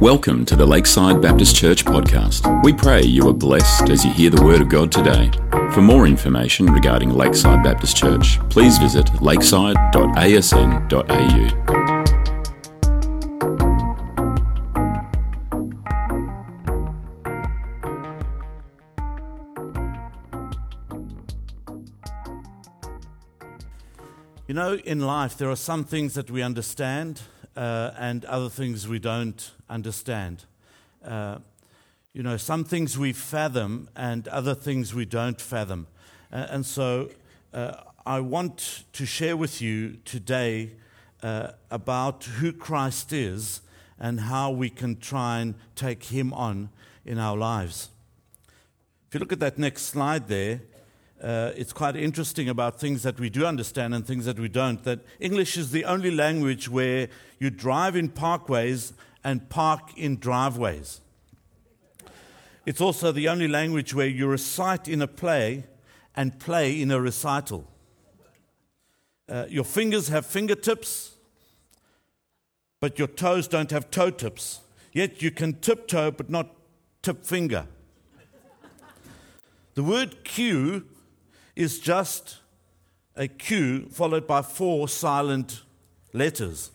Welcome to the Lakeside Baptist Church podcast. We pray you are blessed as you hear the Word of God today. For more information regarding Lakeside Baptist Church, please visit lakeside.asn.au. You know, in life, there are some things that we understand uh, and other things we don't understand. Uh, you know, some things we fathom and other things we don't fathom. Uh, and so uh, I want to share with you today uh, about who Christ is and how we can try and take him on in our lives. If you look at that next slide there, uh, it's quite interesting about things that we do understand and things that we don't. That English is the only language where you drive in parkways and park in driveways. It's also the only language where you recite in a play and play in a recital. Uh, your fingers have fingertips, but your toes don't have toe tips. Yet you can tiptoe, but not tip finger. The word cue is just a Q followed by four silent letters.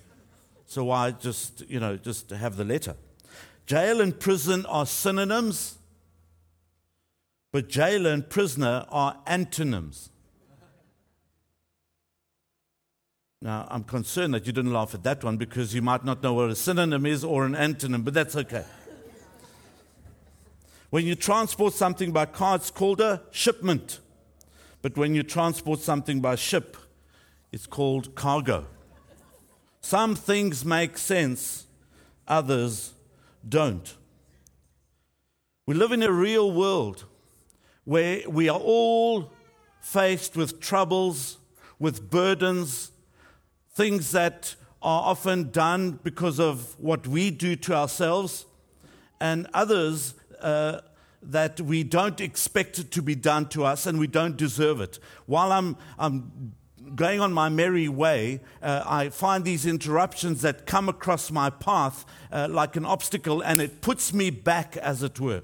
So why just, you know, just have the letter? Jail and prison are synonyms, but jailer and prisoner are antonyms. Now, I'm concerned that you didn't laugh at that one because you might not know what a synonym is or an antonym, but that's okay. When you transport something by car, it's called a shipment. But when you transport something by ship, it's called cargo. Some things make sense, others don't. We live in a real world where we are all faced with troubles, with burdens, things that are often done because of what we do to ourselves, and others uh, that we don't expect it to be done to us and we don't deserve it. While I'm, I'm going on my merry way, uh, I find these interruptions that come across my path uh, like an obstacle and it puts me back, as it were.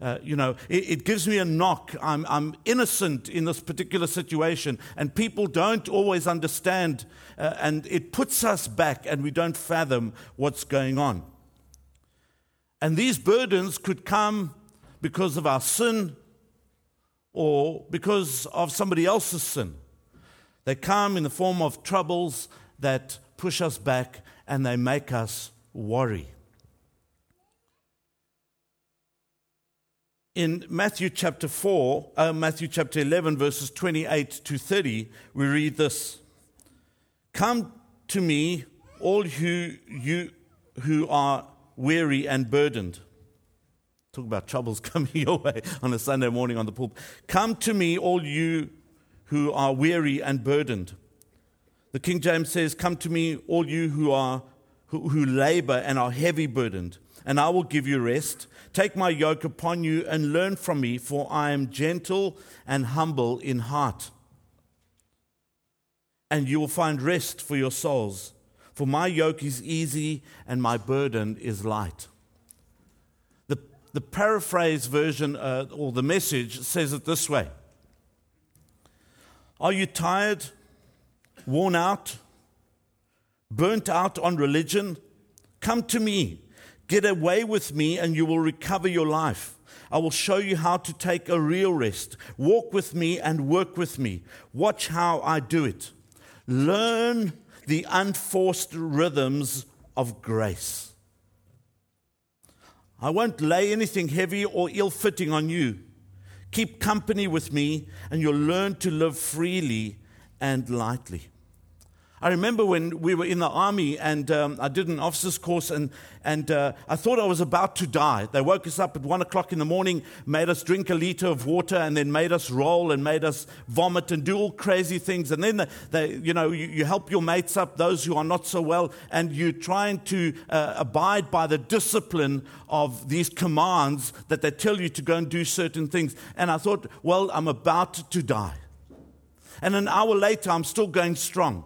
Uh, you know, it, it, gives me a knock. I'm, I'm, innocent in this particular situation, and people don't always understand, uh, and it puts us back, and we don't fathom what's going on. And these burdens could come because of our sin or because of somebody else's sin. They come in the form of troubles that push us back and they make us worry. In Matthew chapter 4, uh, Matthew chapter 11, verses 28 to 30, we read this Come to me, all who, you, who are weary and burdened Talk about troubles coming your way on a Sunday morning on the pulpit. Come to me, all you who are weary and burdened. The King James says, Come to me, all you who are who, who labor and are heavy burdened, and I will give you rest. Take my yoke upon you and learn from me, for I am gentle and humble in heart. And you will find rest for your souls. For my yoke is easy and my burden is light the paraphrase version uh, or the message says it this way Are you tired, worn out, burnt out on religion? Come to me. Get away with me, and you will recover your life. I will show you how to take a real rest. Walk with me and work with me. Watch how I do it. Learn the unforced rhythms of grace. I won't lay anything heavy or ill fitting on you. Keep company with me, and you'll learn to live freely and lightly. I remember when we were in the army and um, I did an officer's course and, and uh, I thought I was about to die. They woke us up at one o'clock in the morning, made us drink a liter of water and then made us roll and made us vomit and do all crazy things. And then, they, you know, you, you, help your mates up, those who are not so well, and you're trying to uh, abide by the discipline of these commands that they tell you to go and do certain things. And I thought, well, I'm about to die. And an hour later, I'm still going strong.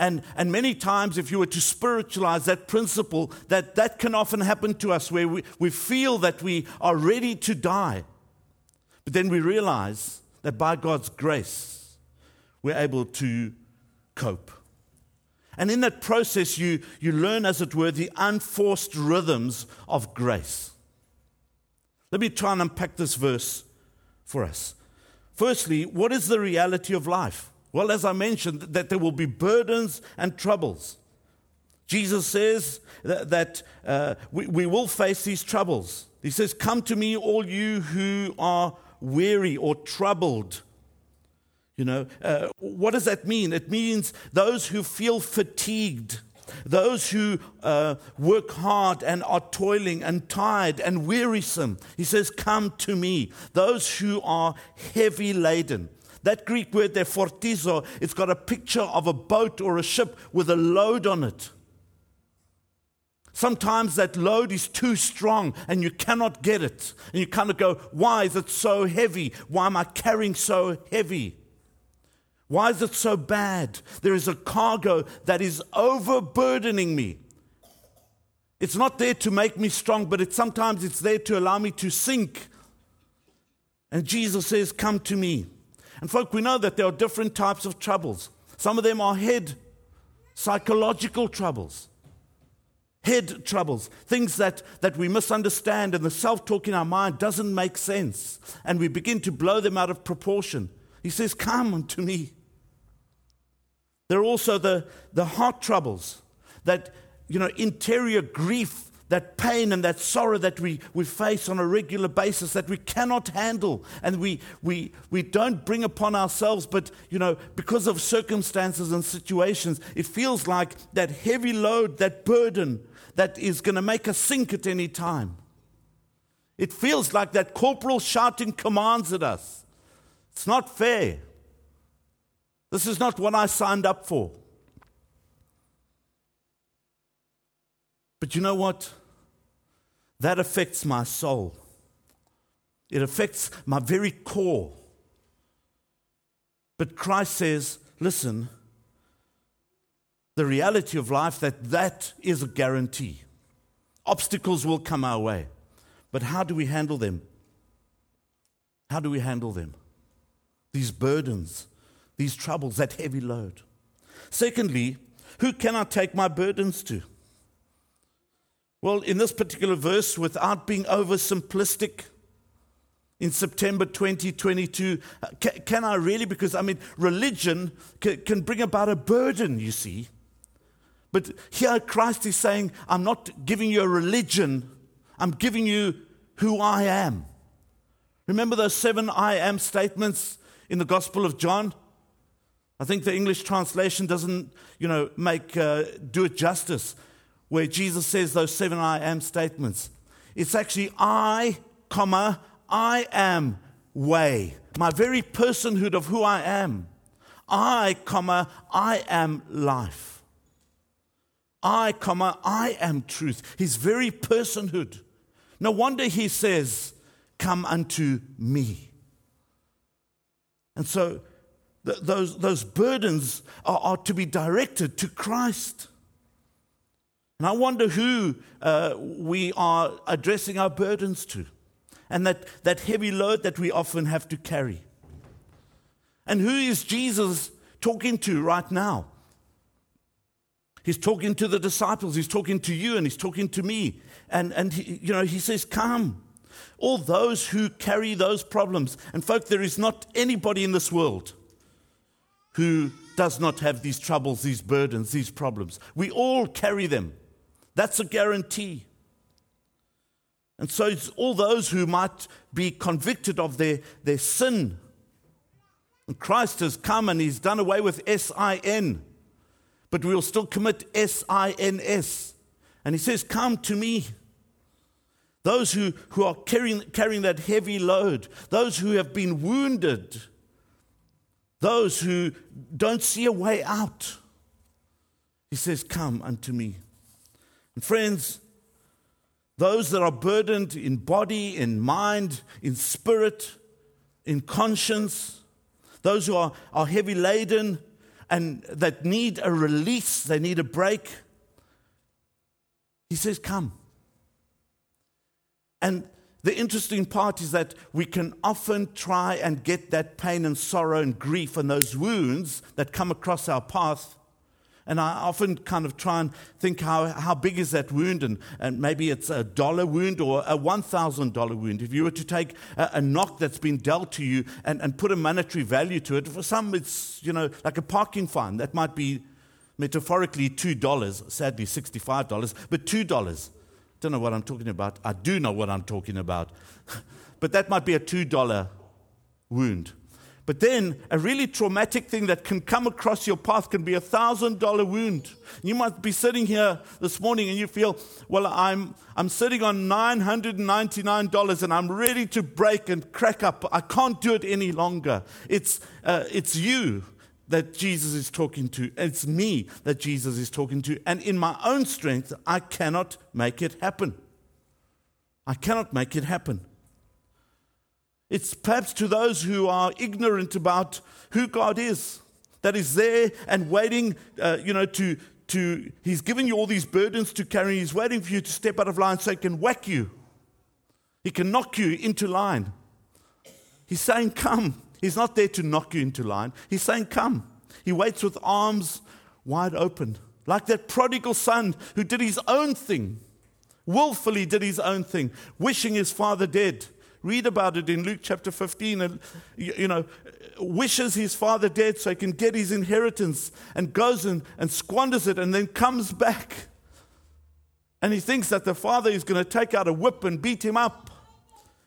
And, and many times, if you were to spiritualize that principle, that, that can often happen to us where we, we feel that we are ready to die. But then we realize that by God's grace, we're able to cope. And in that process, you, you learn, as it were, the unforced rhythms of grace. Let me try and unpack this verse for us. Firstly, what is the reality of life? Well, as I mentioned, that there will be burdens and troubles. Jesus says that, that uh, we, we will face these troubles. He says, Come to me, all you who are weary or troubled. You know, uh, what does that mean? It means those who feel fatigued, those who uh, work hard and are toiling and tired and wearisome. He says, Come to me. Those who are heavy laden. That Greek word there, fortizo, it's got a picture of a boat or a ship with a load on it. Sometimes that load is too strong and you cannot get it. And you kind of go, Why is it so heavy? Why am I carrying so heavy? Why is it so bad? There is a cargo that is overburdening me. It's not there to make me strong, but it's sometimes it's there to allow me to sink. And Jesus says, Come to me. And, folk, we know that there are different types of troubles. Some of them are head, psychological troubles, head troubles, things that, that we misunderstand, and the self talk in our mind doesn't make sense. And we begin to blow them out of proportion. He says, Come unto me. There are also the, the heart troubles, that, you know, interior grief that pain and that sorrow that we, we face on a regular basis that we cannot handle and we, we, we don't bring upon ourselves, but you know, because of circumstances and situations, it feels like that heavy load, that burden that is going to make us sink at any time. It feels like that corporal shouting commands at us. It's not fair. This is not what I signed up for. But you know what? That affects my soul. It affects my very core. But Christ says, listen, the reality of life that that is a guarantee. Obstacles will come our way. But how do we handle them? How do we handle them? These burdens, these troubles, that heavy load. Secondly, who can I take my burdens to? Well, in this particular verse, without being oversimplistic, in September 2022, can, can, I really? Because, I mean, religion can, can bring about a burden, you see. But here Christ is saying, I'm not giving you a religion, I'm giving you who I am. Remember those seven I am statements in the Gospel of John? I think the English translation doesn't, you know, make uh, do it justice where Jesus says those seven I am statements. It's actually I, comma, I am way. My very personhood of who I am. I, comma, I am life. I, comma, I am truth. His very personhood. No wonder he says, Come unto me. And so th- those, those burdens are, are to be directed to Christ. And I wonder who uh, we are addressing our burdens to and that, that heavy load that we often have to carry. And who is Jesus talking to right now? He's talking to the disciples, he's talking to you, and he's talking to me. And, and he, you know, he says, Come. All those who carry those problems. And, folk, there is not anybody in this world who does not have these troubles, these burdens, these problems. We all carry them. That's a guarantee. And so it's all those who might be convicted of their, their sin. And Christ has come and he's done away with S I N, but we will still commit S I N S. And he says, Come to me. Those who, who are carrying, carrying that heavy load, those who have been wounded, those who don't see a way out. He says, Come unto me. And friends, those that are burdened in body, in mind, in spirit, in conscience, those who are, are heavy laden, and that need a release, they need a break. He says, Come. And the interesting part is that we can often try and get that pain and sorrow and grief and those wounds that come across our path and I often kind of try and think how, how big is that wound? And, and maybe it's a dollar wound or a $1,000 wound. If you were to take a, a, knock that's been dealt to you and, and put a monetary value to it, for some it's, you know, like a parking fine. That might be metaphorically $2, sadly $65, but $2. Don't know what I'm talking about. I do know what I'm talking about. but that might be a $2 wound. But then a really traumatic thing that can come across your path can be a thousand dollar wound. You might be sitting here this morning and you feel, well, I'm, I'm sitting on $999 and I'm ready to break and crack up. I can't do it any longer. It's, uh, it's you that Jesus is talking to. It's me that Jesus is talking to. And in my own strength, I cannot make it happen. I cannot make it happen. It's perhaps to those who are ignorant about who God is, that is there and waiting, uh, you know, to, to, He's given you all these burdens to carry. He's waiting for you to step out of line so He can whack you. He can knock you into line. He's saying, Come. He's not there to knock you into line. He's saying, Come. He waits with arms wide open, like that prodigal son who did his own thing, willfully did his own thing, wishing his father dead Read about it in Luke chapter 15. And, you know, wishes his father dead so he can get his inheritance and goes and, and squanders it and then comes back. And he thinks that the father is going to take out a whip and beat him up.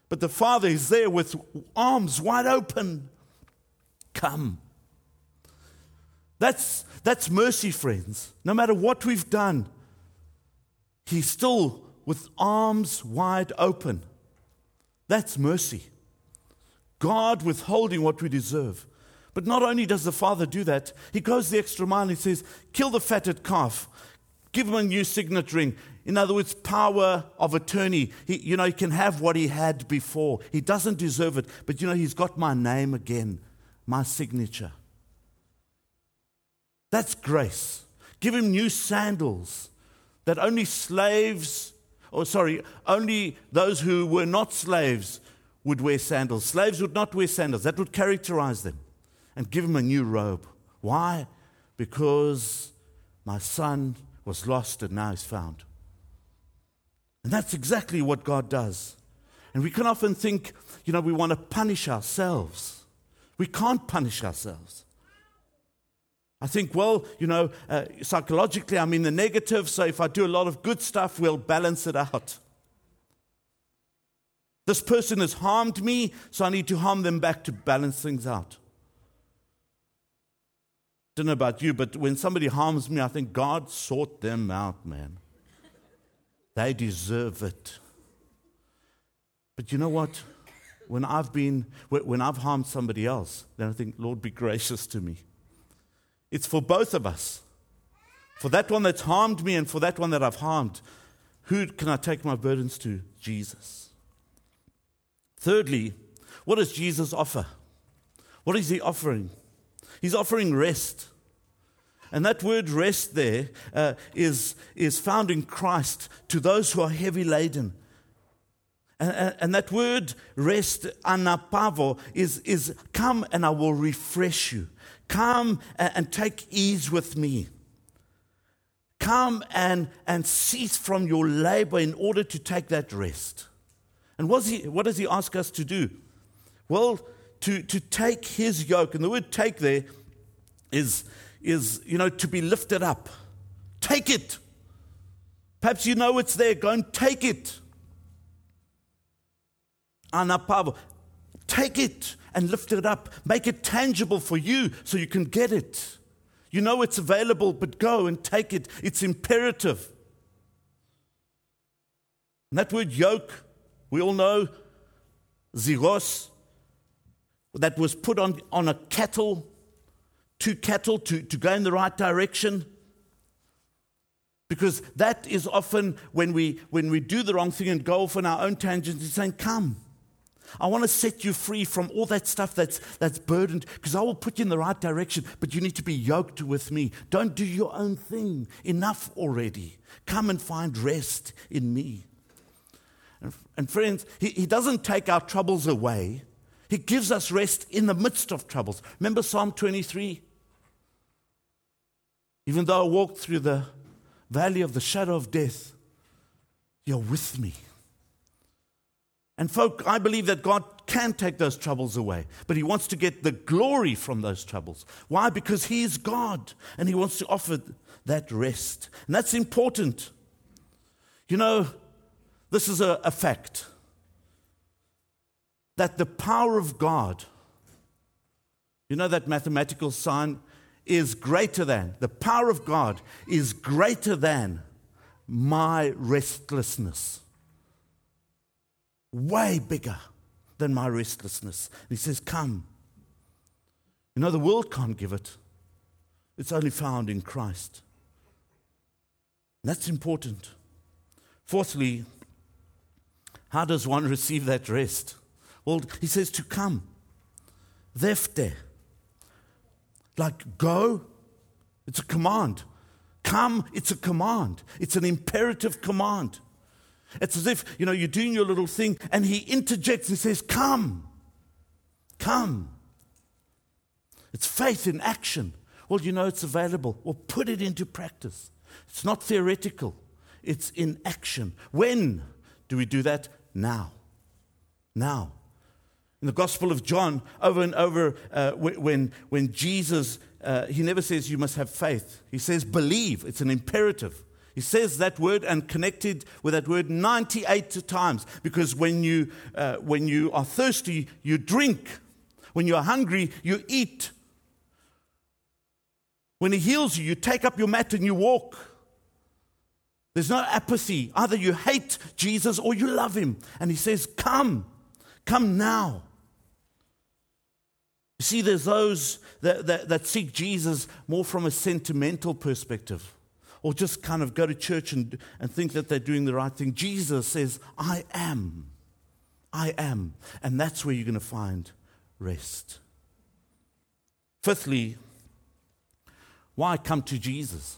But the father is there with arms wide open. Come. That's, that's mercy, friends. No matter what we've done, he's still with arms wide open. That's mercy. God withholding what we deserve. But not only does the Father do that, He goes the extra mile. He says, Kill the fatted calf, give him a new signet ring. In other words, power of attorney. He, you know, he can have what he had before. He doesn't deserve it, but you know, he's got my name again, my signature. That's grace. Give him new sandals that only slaves or sorry, only those who were not slaves would wear sandals. Slaves would not wear sandals. That would characterize them and give them a new robe. Why? Because my son was lost and now is found. And that's exactly what God does. And we can often think, you know, we want to punish ourselves. We can't punish ourselves. I think, well, you know, uh, psychologically I'm in the negative, so if I do a lot of good stuff, we'll balance it out. This person has harmed me, so I need to harm them back to balance things out. Don't know about you, but when somebody harms me, I think God sort them out, man. They deserve it. But you know what? When I've been, when I've harmed somebody else, then I think, Lord, be gracious to me. It's for both of us. For that one that's harmed me and for that one that I've harmed. Who can I take my burdens to? Jesus. Thirdly, what does Jesus offer? What is he offering? He's offering rest. And that word rest there uh, is is found in Christ to those who are heavy laden. And, and that word rest, anapavo, is, is come and I will refresh you. Come and take ease with me. Come and, and cease from your labor in order to take that rest. And what does he, what does he ask us to do? Well, to, to take his yoke. And the word take there is, is, you know, to be lifted up. Take it. Perhaps you know it's there. Go and take it. Take it and lift it up. Make it tangible for you so you can get it. You know it's available, but go and take it. It's imperative. And that word yoke, we all know, zigos, that was put on, on a cattle, two cattle to, to go in the right direction. Because that is often when we, when we do the wrong thing and go off on our own tangents, he's saying, Come. I want to set you free from all that stuff that's, that's burdened because I will put you in the right direction, but you need to be yoked with me. Don't do your own thing. Enough already. Come and find rest in me. And, and friends, he, he doesn't take our troubles away, He gives us rest in the midst of troubles. Remember Psalm 23? Even though I walk through the valley of the shadow of death, you're with me. And, folk, I believe that God can take those troubles away, but He wants to get the glory from those troubles. Why? Because He is God and He wants to offer that rest. And that's important. You know, this is a, a fact that the power of God, you know, that mathematical sign is greater than, the power of God is greater than my restlessness way bigger than my restlessness. And he says, Come. You know, the world can't give it, it's only found in Christ. And that's important. Fourthly, how does one receive that rest? Well, he says to come. Thefte. Like go, it's a command. Come, it's a command. It's an imperative command. It's as if, you know, you're doing your little thing and he interjects and says, Come, come. It's faith in action. Well, you know it's available. Well, put it into practice. It's not theoretical, it's in action. When do we do that? Now. Now. In the Gospel of John, over and over, uh, when, when Jesus, uh, he never says you must have faith. He says believe. It's an imperative. He says that word and connected with that word 98 times because when you, uh, when you are thirsty, you drink. When you are hungry, you eat. When He heals you, you take up your mat and you walk. There's no apathy. Either you hate Jesus or you love Him. And He says, Come, come now. You see, there's those that, that, that seek Jesus more from a sentimental perspective or just kind of go to church and, and think that they're doing the right thing. Jesus says, I am. I am. And that's where you're going to find rest. Fifthly, why come to Jesus?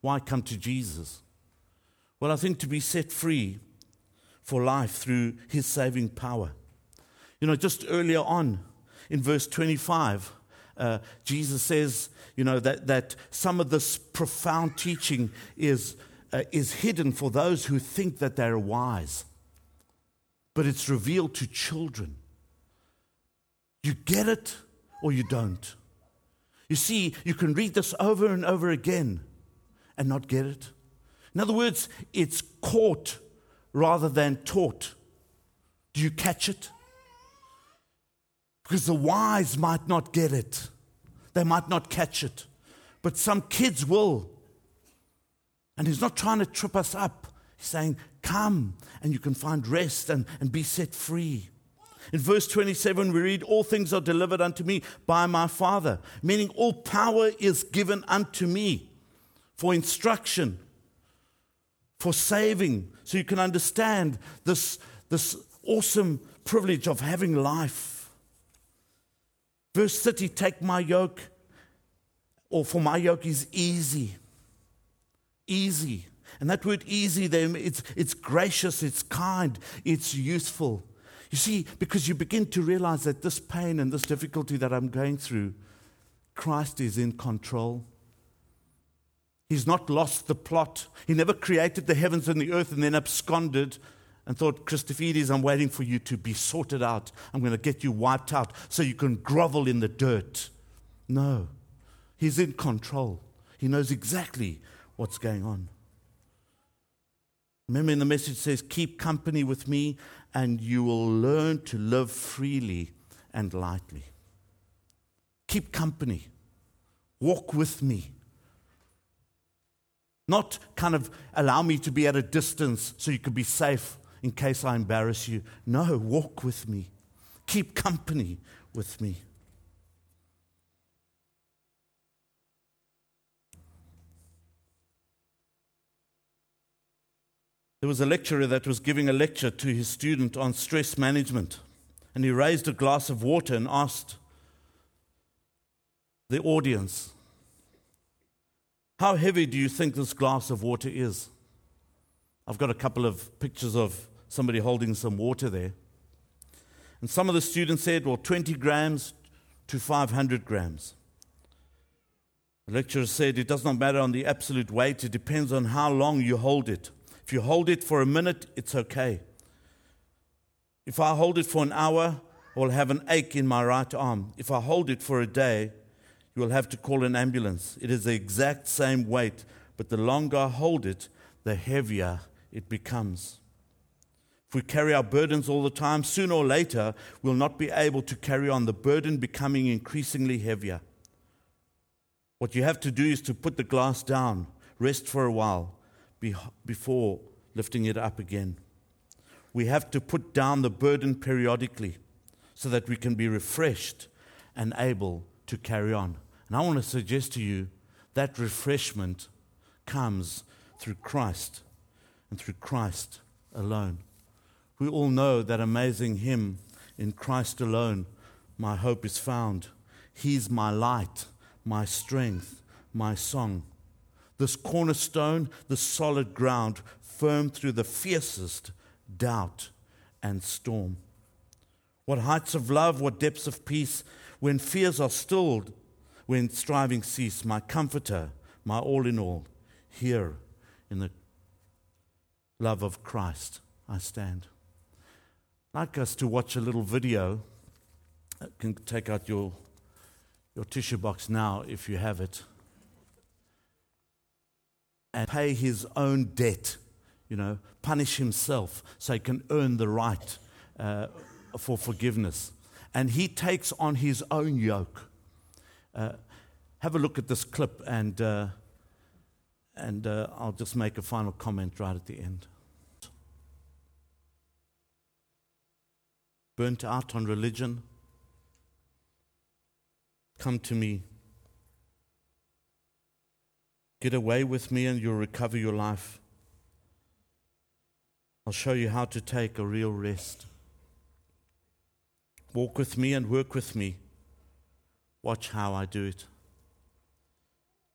Why come to Jesus? Well, I think to be set free for life through his saving power. You know, just earlier on in verse 25, uh, Jesus says, you know, that, that some of this profound teaching is, uh, is hidden for those who think that they're wise, but it's revealed to children. You get it or you don't. You see, you can read this over and over again and not get it. In other words, it's caught rather than taught. Do you catch it? Because the wise might not get it, they might not catch it, but some kids will. And he's not trying to trip us up. He's saying, Come and you can find rest and, and be set free. In verse 27, we read, All things are delivered unto me by my Father, meaning all power is given unto me for instruction, for saving, so you can understand this, this awesome privilege of having life. Verse 30 Take my yoke, or for my yoke is easy. Easy. And that word easy there, it's, it's gracious, it's kind, it's useful. You see, because you begin to realize that this pain and this difficulty that I'm going through, Christ is in control. He's not lost the plot. He never created the heavens and the earth and then absconded and thought, Christophidis, I'm waiting for you to be sorted out. I'm going to get you wiped out so you can grovel in the dirt. No, He's in control. He knows exactly what's going on. Remember, in the message says, Keep company with me, and you will learn to live freely and lightly. Keep company. Walk with me. Not kind of allow me to be at a distance so you can be safe in case I embarrass you. No, walk with me. Keep company with me. There was a lecturer that was giving a lecture to his student on stress management. And he raised a glass of water and asked the audience, How heavy do you think this glass of water is? I've got a couple of pictures of somebody holding some water there. And some of the students said, Well, 20 grams to 500 grams. The lecturer said it does not matter on the absolute weight, it depends on how long you hold it. If you hold it for a minute, it's okay. If I hold it for an hour, I will have an ache in my right arm. If I hold it for a day, you will have to call an ambulance. It is the exact same weight, but the longer I hold it, the heavier it becomes. If we carry our burdens all the time, sooner or later, we'll not be able to carry on, the burden becoming increasingly heavier. What you have to do is to put the glass down, rest for a while before lifting it up again. We have to put down the burden periodically so that we can be refreshed and able to carry on. And I want to suggest to you that refreshment comes through Christ and through Christ alone. We all know that amazing hymn, In Christ alone, my hope is found. He's my light my strength, my song. This cornerstone, the solid ground, firm through the fiercest doubt and storm. What heights of love, what depths of peace, when fears are stilled, when striving cease, my comforter, my all in all, here in the love of Christ I stand. I'd like us to watch a little video. You can take out your your tissue box now if you have it and pay his own debt, you know, punish himself so he can earn the right uh, for forgiveness. And he takes on his own yoke. Uh, have a look at this clip, and, uh, and uh, I'll just make a final comment right at the end. Burnt out on religion Come to me. Get away with me and you'll recover your life. I'll show you how to take a real rest. Walk with me and work with me. Watch how I do it.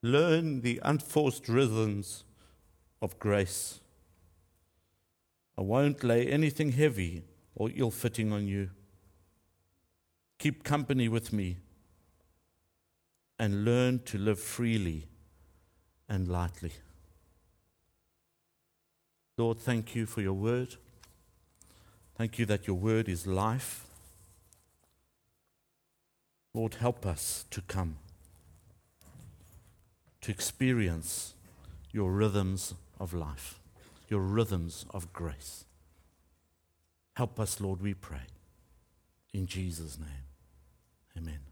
Learn the unforced rhythms of grace. I won't lay anything heavy or ill fitting on you. Keep company with me and learn to live freely and lightly. Lord, thank you for your word. Thank you that your word is life. Lord, help us to come, to experience your rhythms of life, your rhythms of grace. Help us, Lord, we pray. In Jesus' name, amen.